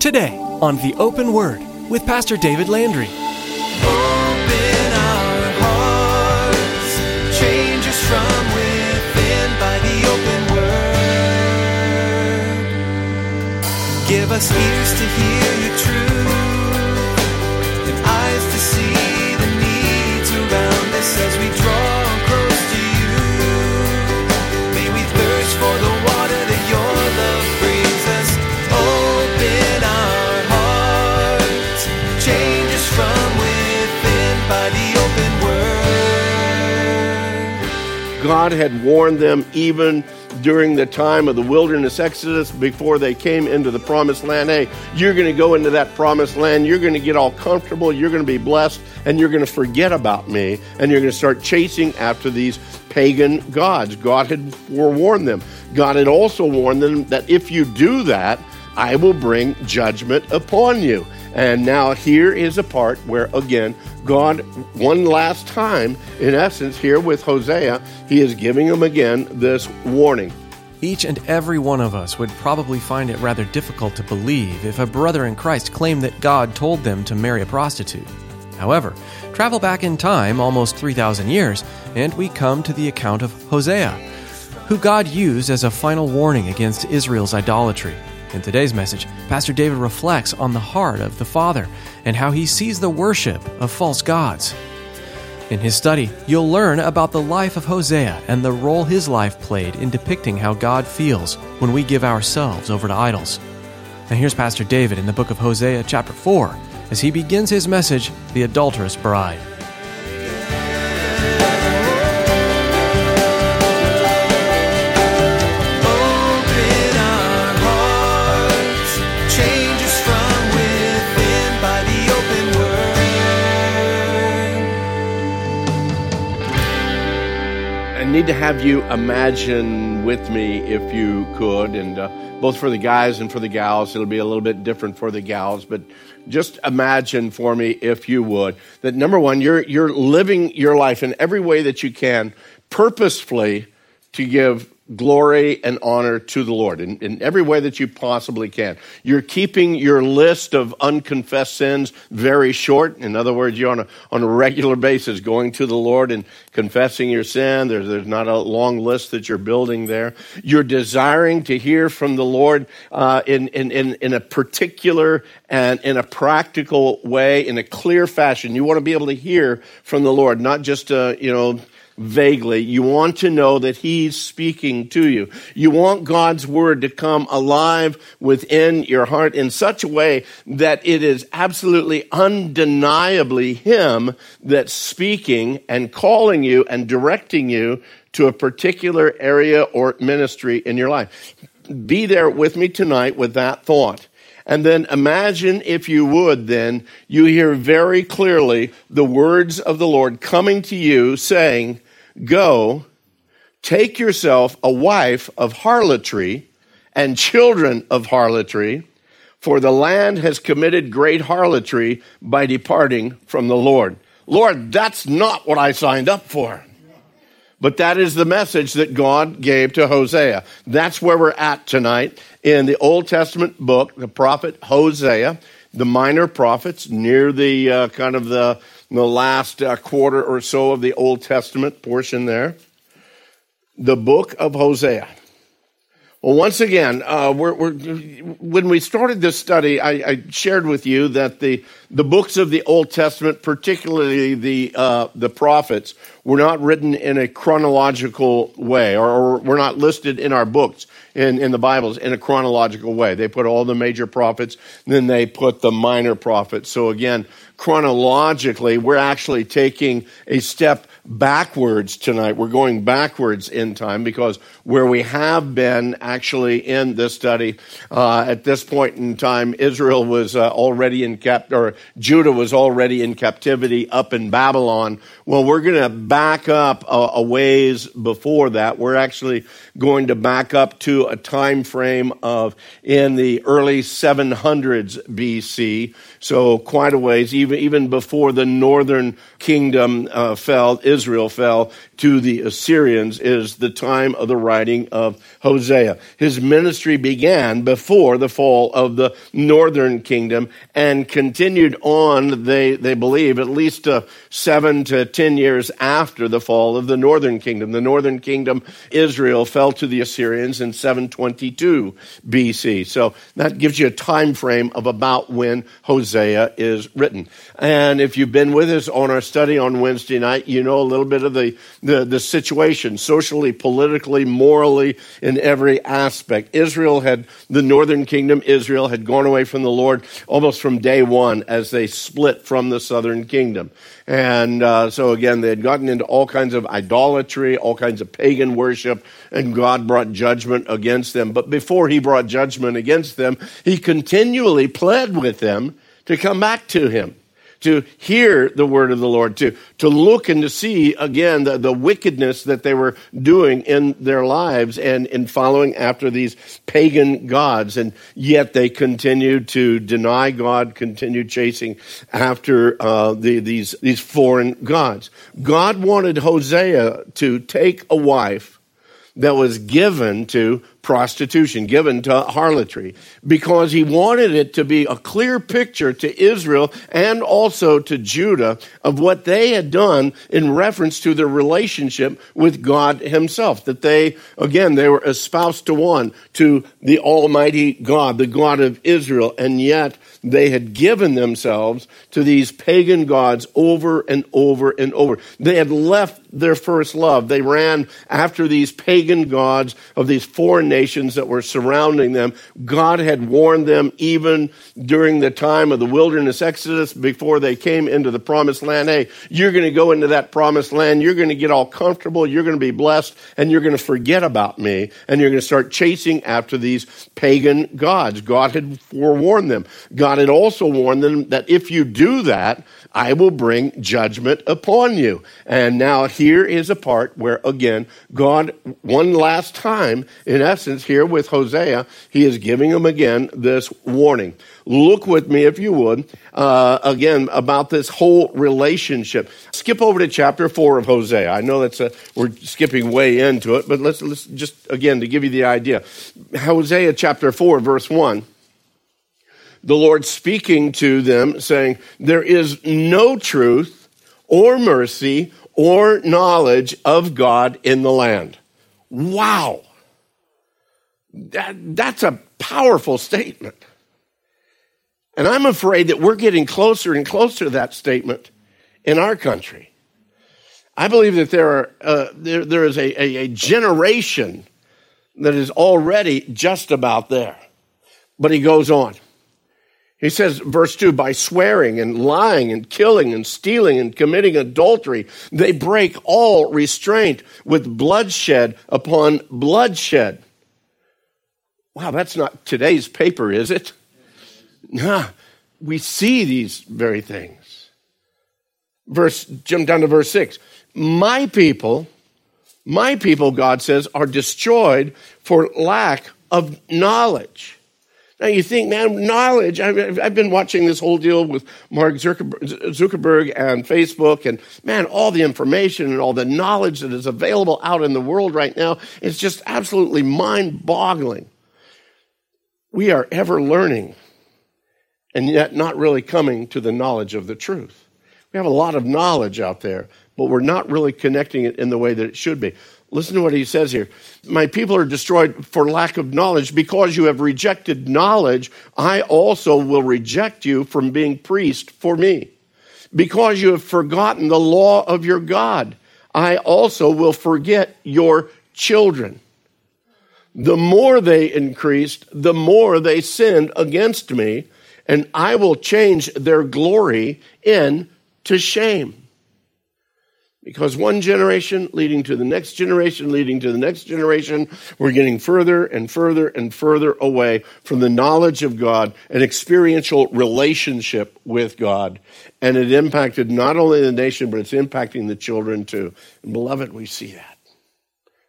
Today on The Open Word with Pastor David Landry. Hearts, change us from within by the open word. Give us ears to hear your truth and eyes to see the needs around us as we draw God had warned them even during the time of the wilderness exodus before they came into the promised land. Hey, you're going to go into that promised land. You're going to get all comfortable. You're going to be blessed and you're going to forget about me and you're going to start chasing after these pagan gods. God had forewarned them. God had also warned them that if you do that, I will bring judgment upon you. And now here is a part where, again, God, one last time, in essence, here with Hosea, he is giving him again this warning. Each and every one of us would probably find it rather difficult to believe if a brother in Christ claimed that God told them to marry a prostitute. However, travel back in time almost 3,000 years, and we come to the account of Hosea, who God used as a final warning against Israel's idolatry. In today's message, Pastor David reflects on the heart of the Father and how he sees the worship of false gods. In his study, you'll learn about the life of Hosea and the role his life played in depicting how God feels when we give ourselves over to idols. And here's Pastor David in the book of Hosea, chapter 4, as he begins his message, The Adulterous Bride. Need to have you imagine with me, if you could, and uh, both for the guys and for the gals, it'll be a little bit different for the gals, but just imagine for me, if you would, that number one, you're, you're living your life in every way that you can purposefully to give glory and honor to the Lord in, in every way that you possibly can. You're keeping your list of unconfessed sins very short. In other words, you're on a, on a regular basis going to the Lord and confessing your sin. There's, there's not a long list that you're building there. You're desiring to hear from the Lord uh, in, in, in, in a particular and in a practical way, in a clear fashion. You want to be able to hear from the Lord, not just, uh, you know, vaguely. You want to know that He's speaking to you. You want God's Word to come alive within your heart in such a way that it is absolutely undeniably Him that's speaking and calling you and directing you to a particular area or ministry in your life. Be there with me tonight with that thought. And then imagine, if you would, then you hear very clearly the words of the Lord coming to you saying, Go, take yourself a wife of harlotry and children of harlotry, for the land has committed great harlotry by departing from the Lord. Lord, that's not what I signed up for. But that is the message that God gave to Hosea. That's where we're at tonight in the Old Testament book, the prophet Hosea, the minor prophets near the uh, kind of the, the last uh, quarter or so of the Old Testament portion there. The book of Hosea. Well, once again, uh, we're, we're, when we started this study, I, I, shared with you that the, the books of the Old Testament, particularly the, uh, the prophets, were not written in a chronological way, or, were not listed in our books in, in the Bibles in a chronological way. They put all the major prophets, then they put the minor prophets. So again, chronologically, we're actually taking a step backwards tonight. We're going backwards in time because where we have been actually in this study uh, at this point in time, Israel was uh, already in cap or Judah was already in captivity up in Babylon. Well, we're going to back up a, a ways before that. We're actually going to back up to a time frame of in the early 700s BC. So quite a ways, even, even before the northern kingdom uh, fell, Israel fell to the Assyrians is the time of the writing of Hosea. His ministry began before the fall of the northern kingdom and continued on, they, they believe, at least uh, seven to ten years after the fall of the northern kingdom. The northern kingdom, Israel, fell to the Assyrians in 722 BC. So that gives you a time frame of about when Hosea is written. And if you've been with us on our study on Wednesday night, you know a little bit of the, the, the situation, socially, politically, morally, in every aspect. Israel had, the northern kingdom, Israel, had gone away from the Lord almost from day one as they split from the southern kingdom. And uh, so again, they had gotten into all kinds of idolatry, all kinds of pagan worship, and God brought judgment against them. But before he brought judgment against them, he continually pled with them to come back to him to hear the word of the Lord, to, to look and to see again the, the wickedness that they were doing in their lives and in following after these pagan gods. And yet they continued to deny God, continued chasing after uh, the, these, these foreign gods. God wanted Hosea to take a wife that was given to prostitution, given to harlotry, because he wanted it to be a clear picture to Israel and also to Judah of what they had done in reference to their relationship with God himself. That they, again, they were espoused to one, to the Almighty God, the God of Israel, and yet they had given themselves to these pagan gods over and over and over. They had left their first love. They ran after these pagan gods of these foreign nations that were surrounding them. God had warned them even during the time of the wilderness exodus before they came into the promised land. Hey, you're going to go into that promised land. You're going to get all comfortable. You're going to be blessed and you're going to forget about me and you're going to start chasing after these pagan gods. God had forewarned them. God had also warned them that if you do that, I will bring judgment upon you. And now here is a part where, again, God, one last time, in essence, here with Hosea, he is giving him again this warning. Look with me, if you would, uh, again, about this whole relationship. Skip over to chapter 4 of Hosea. I know that's a, we're skipping way into it, but let's, let's just, again, to give you the idea. Hosea chapter 4, verse 1 the Lord speaking to them, saying, There is no truth or mercy or knowledge of God in the land. Wow. That, that's a powerful statement. And I'm afraid that we're getting closer and closer to that statement in our country. I believe that there, are, uh, there, there is a, a, a generation that is already just about there. But he goes on. He says, verse 2 by swearing and lying and killing and stealing and committing adultery, they break all restraint with bloodshed upon bloodshed. Wow, that's not today's paper, is it? Nah, we see these very things. Verse, jump down to verse 6. My people, my people, God says, are destroyed for lack of knowledge. Now you think, man, knowledge. I've, been watching this whole deal with Mark Zuckerberg and Facebook, and man, all the information and all the knowledge that is available out in the world right now is just absolutely mind boggling. We are ever learning and yet not really coming to the knowledge of the truth. We have a lot of knowledge out there, but we're not really connecting it in the way that it should be. Listen to what he says here. My people are destroyed for lack of knowledge. Because you have rejected knowledge, I also will reject you from being priest for me. Because you have forgotten the law of your God, I also will forget your children. The more they increased, the more they sinned against me, and I will change their glory into shame. Because one generation leading to the next generation, leading to the next generation, we're getting further and further and further away from the knowledge of God, an experiential relationship with God. And it impacted not only the nation, but it's impacting the children too. And beloved, we see that.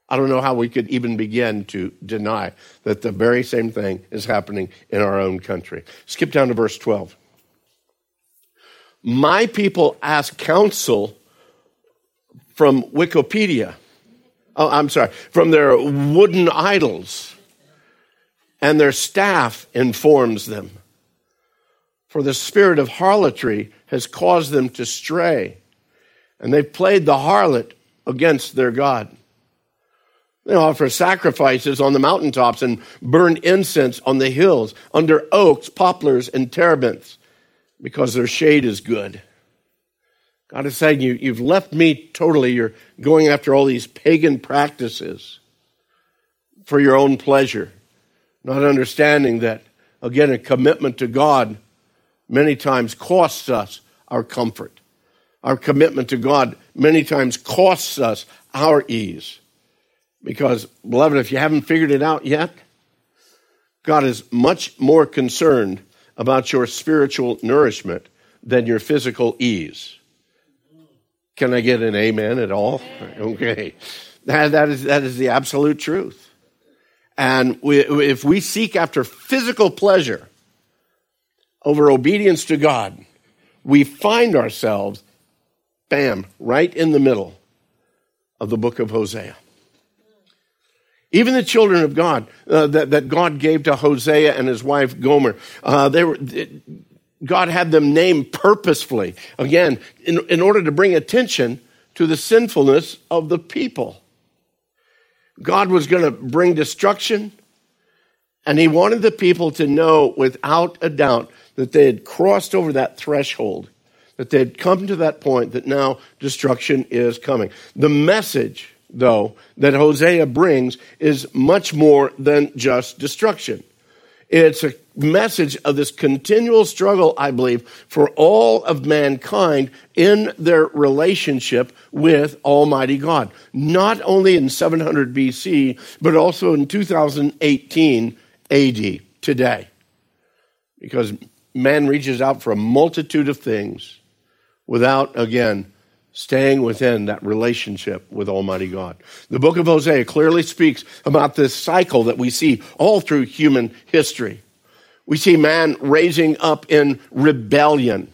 I don't know how we could even begin to deny that the very same thing is happening in our own country. Skip down to verse 12. My people ask counsel from Wikipedia. Oh, I'm sorry, from their wooden idols, and their staff informs them. For the spirit of harlotry has caused them to stray, and they've played the harlot against their God. They offer sacrifices on the mountaintops and burn incense on the hills under oaks, poplars, and terebinths because their shade is good. God is saying, you, You've left me totally. You're going after all these pagan practices for your own pleasure, not understanding that, again, a commitment to God many times costs us our comfort. Our commitment to God many times costs us our ease. Because, beloved, if you haven't figured it out yet, God is much more concerned about your spiritual nourishment than your physical ease. Can I get an amen at all? Okay. That, is, that is the absolute truth. And we, if we seek after physical pleasure over obedience to God, we find ourselves, bam, right in the middle of the book of Hosea. Even the children of God uh, that, that God gave to Hosea and his wife Gomer, uh, they were, God had them named purposefully, again, in, in order to bring attention to the sinfulness of the people. God was going to bring destruction, and he wanted the people to know without a doubt that they had crossed over that threshold, that they had come to that point that now destruction is coming. The message, though, that Hosea brings is much more than just destruction. It's a message of this continual struggle, I believe, for all of mankind in their relationship with Almighty God. Not only in 700 BC, but also in 2018 AD, today. Because man reaches out for a multitude of things without, again, staying within that relationship with Almighty God. The book of Hosea clearly speaks about this cycle that we see all through human history. We see man raising up in rebellion,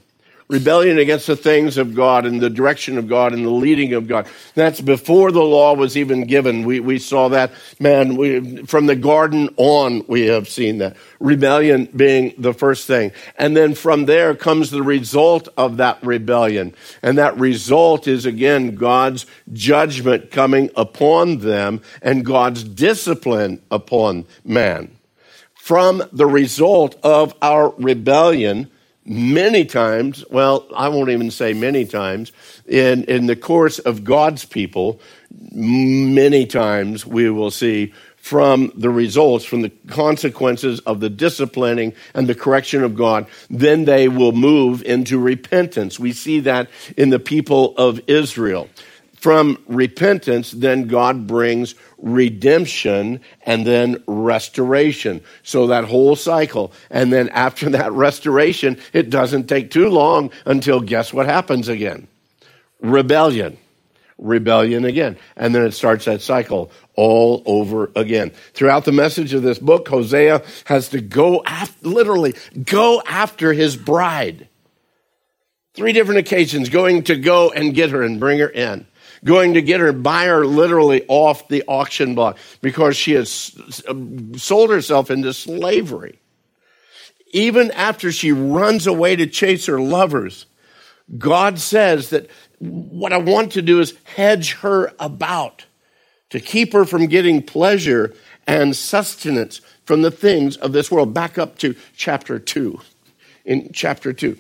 rebellion against the things of God and the direction of God and the leading of God. That's before the law was even given. We, we saw that, man, we, from the garden on, we have seen that. Rebellion being the first thing. And then from there comes the result of that rebellion. And that result is again God's judgment coming upon them and God's discipline upon man from the result of our rebellion many times, well, I won't even say many times, in, in the course of God's people, many times we will see from the results, from the consequences of the disciplining and the correction of God, then they will move into repentance. We see that in the people of Israel from repentance, then God brings redemption and then restoration. So that whole cycle. And then after that restoration, it doesn't take too long until guess what happens again? Rebellion. Rebellion again. And then it starts that cycle all over again. Throughout the message of this book, Hosea has to go after, literally go after his bride. Three different occasions going to go and get her and bring her in going to get her, buy her literally off the auction block because she has sold herself into slavery. Even after she runs away to chase her lovers, God says that what I want to do is hedge her about to keep her from getting pleasure and sustenance from the things of this world. Back up to chapter 2. In chapter 2.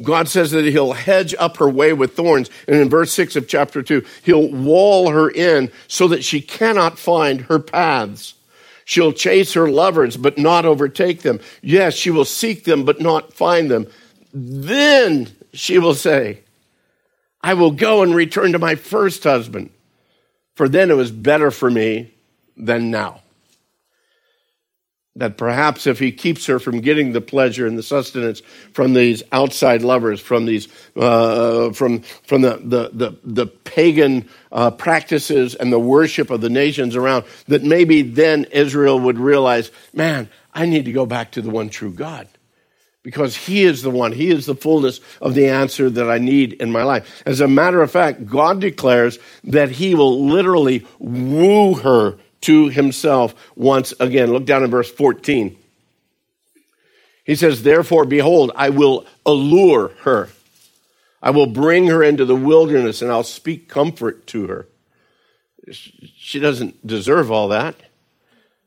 God says that he'll hedge up her way with thorns. And in verse 6 of chapter 2, he'll wall her in so that she cannot find her paths. She'll chase her lovers, but not overtake them. Yes, she will seek them, but not find them. Then she will say, I will go and return to my first husband, for then it was better for me than now. That perhaps if he keeps her from getting the pleasure and the sustenance from these outside lovers, from these, uh, from from the the the, the pagan uh, practices and the worship of the nations around, that maybe then Israel would realize, man, I need to go back to the one true God because He is the one, He is the fullness of the answer that I need in my life. As a matter of fact, God declares that He will literally woo her to Himself once again. Look down in verse 14. He says, Therefore, behold, I will allure her. I will bring her into the wilderness and I'll speak comfort to her. She doesn't deserve all that.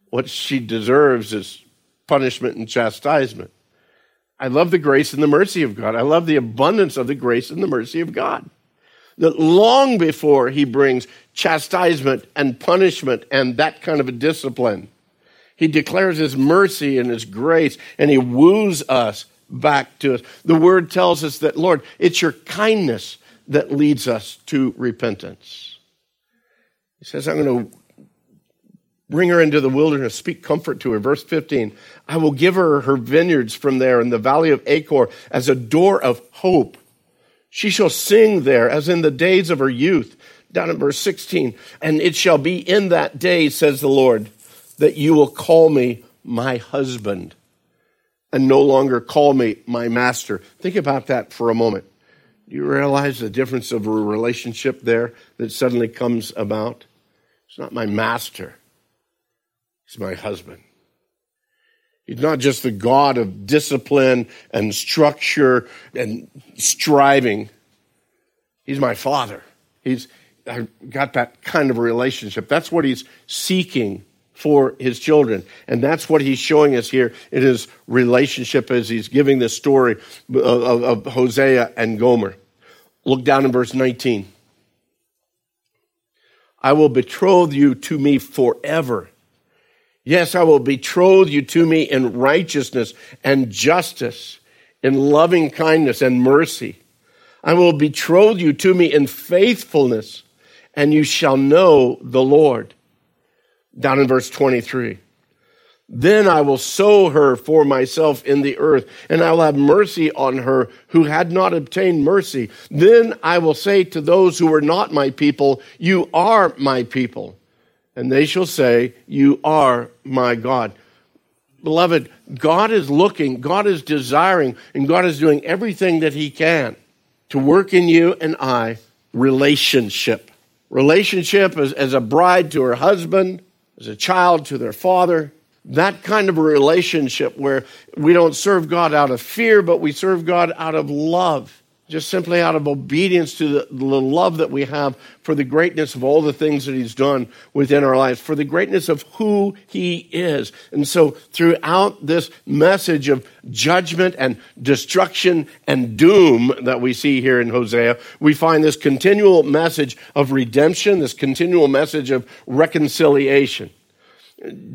What she deserves is punishment and chastisement. I love the grace and the mercy of God. I love the abundance of the grace and the mercy of God. That long before he brings chastisement and punishment and that kind of a discipline, he declares his mercy and his grace and he woos us back to us. The word tells us that, Lord, it's your kindness that leads us to repentance. He says, I'm going to Bring her into the wilderness, speak comfort to her. Verse 15, I will give her her vineyards from there in the valley of Achor as a door of hope. She shall sing there as in the days of her youth. Down in verse 16, and it shall be in that day, says the Lord, that you will call me my husband and no longer call me my master. Think about that for a moment. Do you realize the difference of a relationship there that suddenly comes about? It's not my master. He's my husband. He's not just the God of discipline and structure and striving. He's my father. He's I've got that kind of relationship. That's what he's seeking for his children. And that's what he's showing us here in his relationship as he's giving the story of, of, of Hosea and Gomer. Look down in verse 19. I will betroth you to me forever Yes, I will betroth you to me in righteousness and justice, in loving kindness and mercy. I will betroth you to me in faithfulness, and you shall know the Lord. Down in verse 23. Then I will sow her for myself in the earth, and I will have mercy on her who had not obtained mercy. Then I will say to those who were not my people, You are my people and they shall say, You are my God. Beloved, God is looking, God is desiring, and God is doing everything that He can to work in you and I relationship. Relationship as, as a bride to her husband, as a child to their father. That kind of a relationship where we don't serve God out of fear, but we serve God out of love just simply out of obedience to the, the, love that we have for the greatness of all the things that he's done within our lives, for the greatness of who he is. And so throughout this message of judgment and destruction and doom that we see here in Hosea, we find this continual message of redemption, this continual message of reconciliation.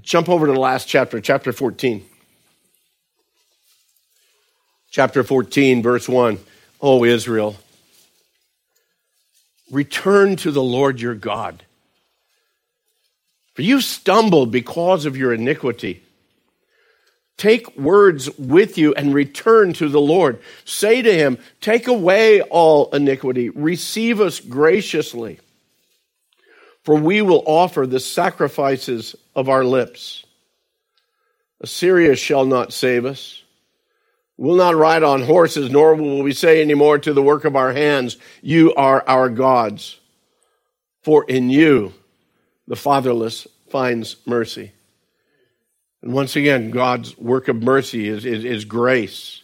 Jump over to the last chapter, chapter 14. Chapter 14, verse 1. O Israel, return to the Lord your God. For you stumbled because of your iniquity. Take words with you and return to the Lord. Say to him, Take away all iniquity, receive us graciously, for we will offer the sacrifices of our lips. Assyria shall not save us. We'll not ride on horses, nor will we say anymore to the work of our hands, You are our gods. For in you the fatherless finds mercy. And once again, God's work of mercy is, is, is grace,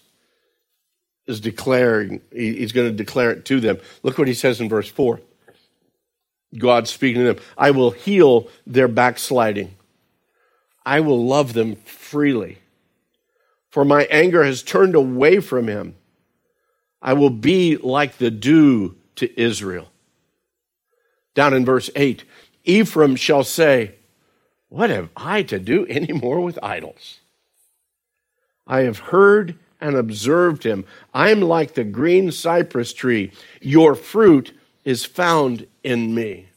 is declaring, He's going to declare it to them. Look what He says in verse 4. God speaking to them, I will heal their backsliding. I will love them freely for my anger has turned away from him. I will be like the dew to Israel. Down in verse 8, Ephraim shall say, What have I to do any more with idols? I have heard and observed him. I am like the green cypress tree. Your fruit is found in me.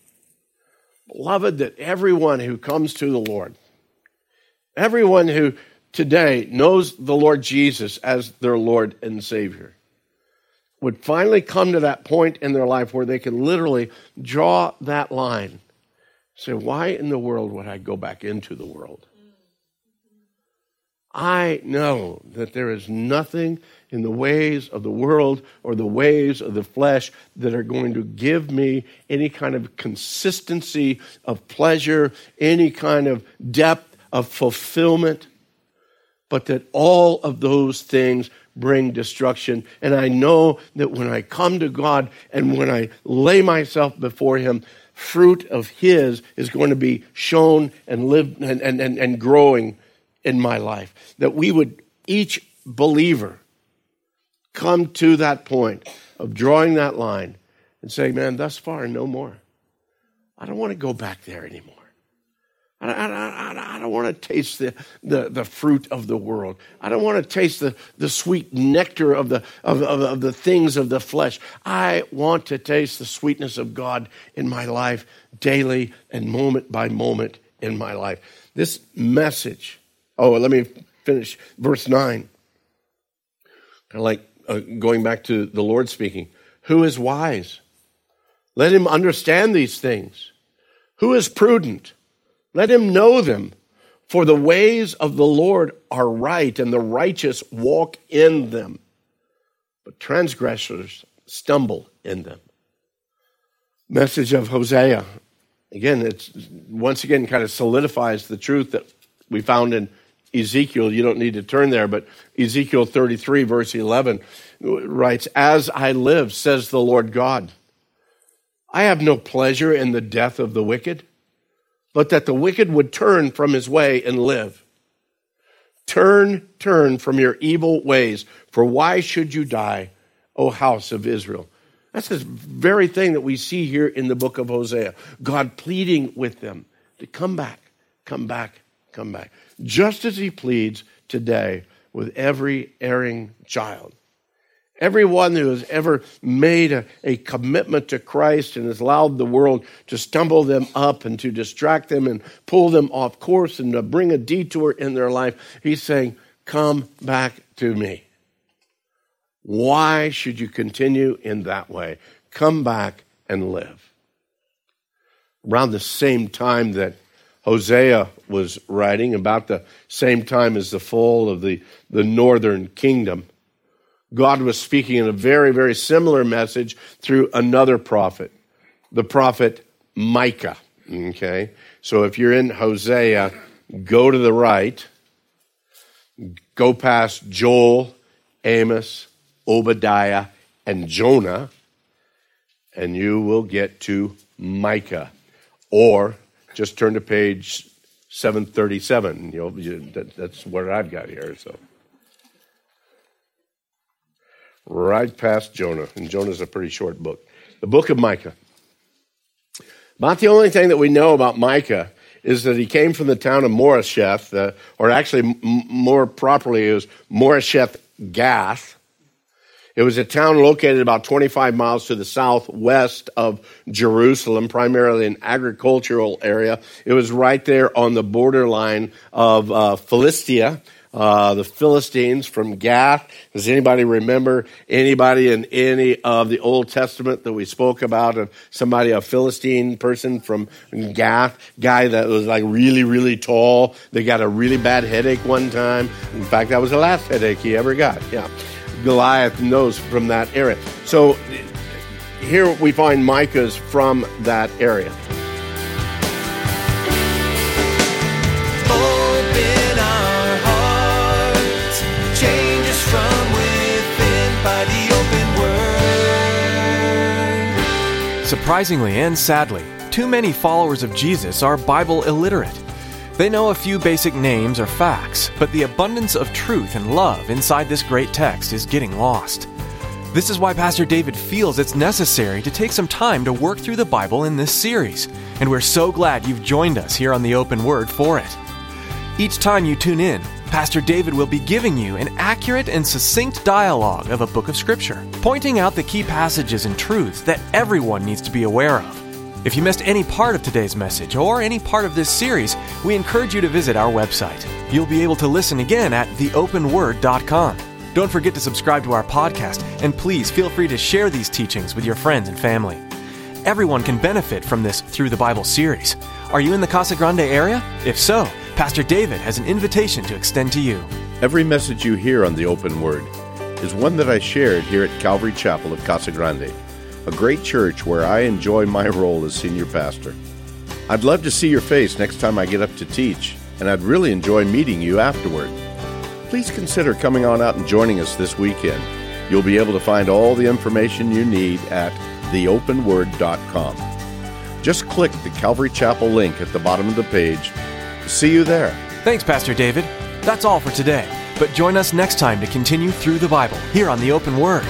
Beloved, that everyone who comes to the Lord, everyone who today knows the Lord Jesus as their Lord and Savior, would finally come to that point in their life where they can literally draw that line. Say, why in the world would I go back into the world? I know that there is nothing in the ways of the world or the ways of the flesh that are going to give me any kind of consistency of pleasure, any kind of depth of fulfillment, but that all of those things bring destruction. And I know that when I come to God and when I lay myself before Him, fruit of His is going to be shown and lived and, and, and, and growing in my life. That we would, each believer, come to that point of drawing that line and say, man, thus far, no more. I don't want to go back there anymore. I, I, I, I, don't want to taste the, the, the, fruit of the world. I don't want to taste the, the sweet nectar of the, of, of, of the things of the flesh. I want to taste the sweetness of God in my life daily and moment by moment in my life. This message, oh, let me finish verse 9. Kind of like uh, going back to the Lord speaking. Who is wise? Let him understand these things. Who is prudent? Let him know them. For the ways of the Lord are right, and the righteous walk in them. But transgressors stumble in them. Message of Hosea. Again, it's once again kind of solidifies the truth that we found in Ezekiel. You don't need to turn there, but Ezekiel 33, verse 11 writes, As I live, says the Lord God, I have no pleasure in the death of the wicked but that the wicked would turn from his way and live. Turn, turn from your evil ways, for why should you die, O house of Israel? That's the very thing that we see here in the book of Hosea. God pleading with them to come back, come back, come back. Just as he pleads today with every erring child. Everyone who has ever made a, a, commitment to Christ and has allowed the world to stumble them up and to distract them and pull them off course and to bring a detour in their life, he's saying, Come back to me. Why should you continue in that way? Come back and live. Around the same time that Hosea was writing, about the same time as the fall of the, the northern kingdom, God was speaking in a very, very similar message through another prophet, the prophet Micah. Okay? So if you're in Hosea, go to the right, go past Joel, Amos, Obadiah, and Jonah, and you will get to Micah. Or just turn to page 737. You know, that's what I've got here. So right past Jonah, and Jonah's a pretty short book. The book of Micah. About the only thing that we know about Micah is that he came from the town of Moresheth, uh, or actually m- more properly, it was Moresheth Gath. It was a town located about 25 miles to the southwest of Jerusalem, primarily an agricultural area. It was right there on the borderline of uh, Philistia uh, the Philistines from Gath. Does anybody remember anybody in any of the Old Testament that we spoke about of somebody, a Philistine person from Gath, guy that was like really, really tall. They got a really bad headache one time. In fact, that was the last headache he ever got. Yeah. Goliath knows from that area. So here we find Micah's from that area. Surprisingly and sadly, too many followers of Jesus are Bible illiterate. They know a few basic names or facts, but the abundance of truth and love inside this great text is getting lost. This is why Pastor David feels it's necessary to take some time to work through the Bible in this series, and we're so glad you've joined us here on the Open Word for it. Each time you tune in, Pastor David will be giving you an accurate and succinct dialogue of a book of Scripture, pointing out the key passages and truths that everyone needs to be aware of. If you missed any part of today's message or any part of this series, we encourage you to visit our website. You'll be able to listen again at theopenword.com. Don't forget to subscribe to our podcast, and please feel free to share these teachings with your friends and family. Everyone can benefit from this Through the Bible series. Are you in the Casa Grande area? If so, Pastor David has an invitation to extend to you. Every message you hear on the open word is one that I shared here at Calvary Chapel of Casa Grande, a great church where I enjoy my role as senior pastor. I'd love to see your face next time I get up to teach, and I'd really enjoy meeting you afterward. Please consider coming on out and joining us this weekend. You'll be able to find all the information you need at theopenword.com. Just click the Calvary Chapel link at the bottom of the page. See you there. Thanks, Pastor David. That's all for today, but join us next time to continue through the Bible here on the Open Word.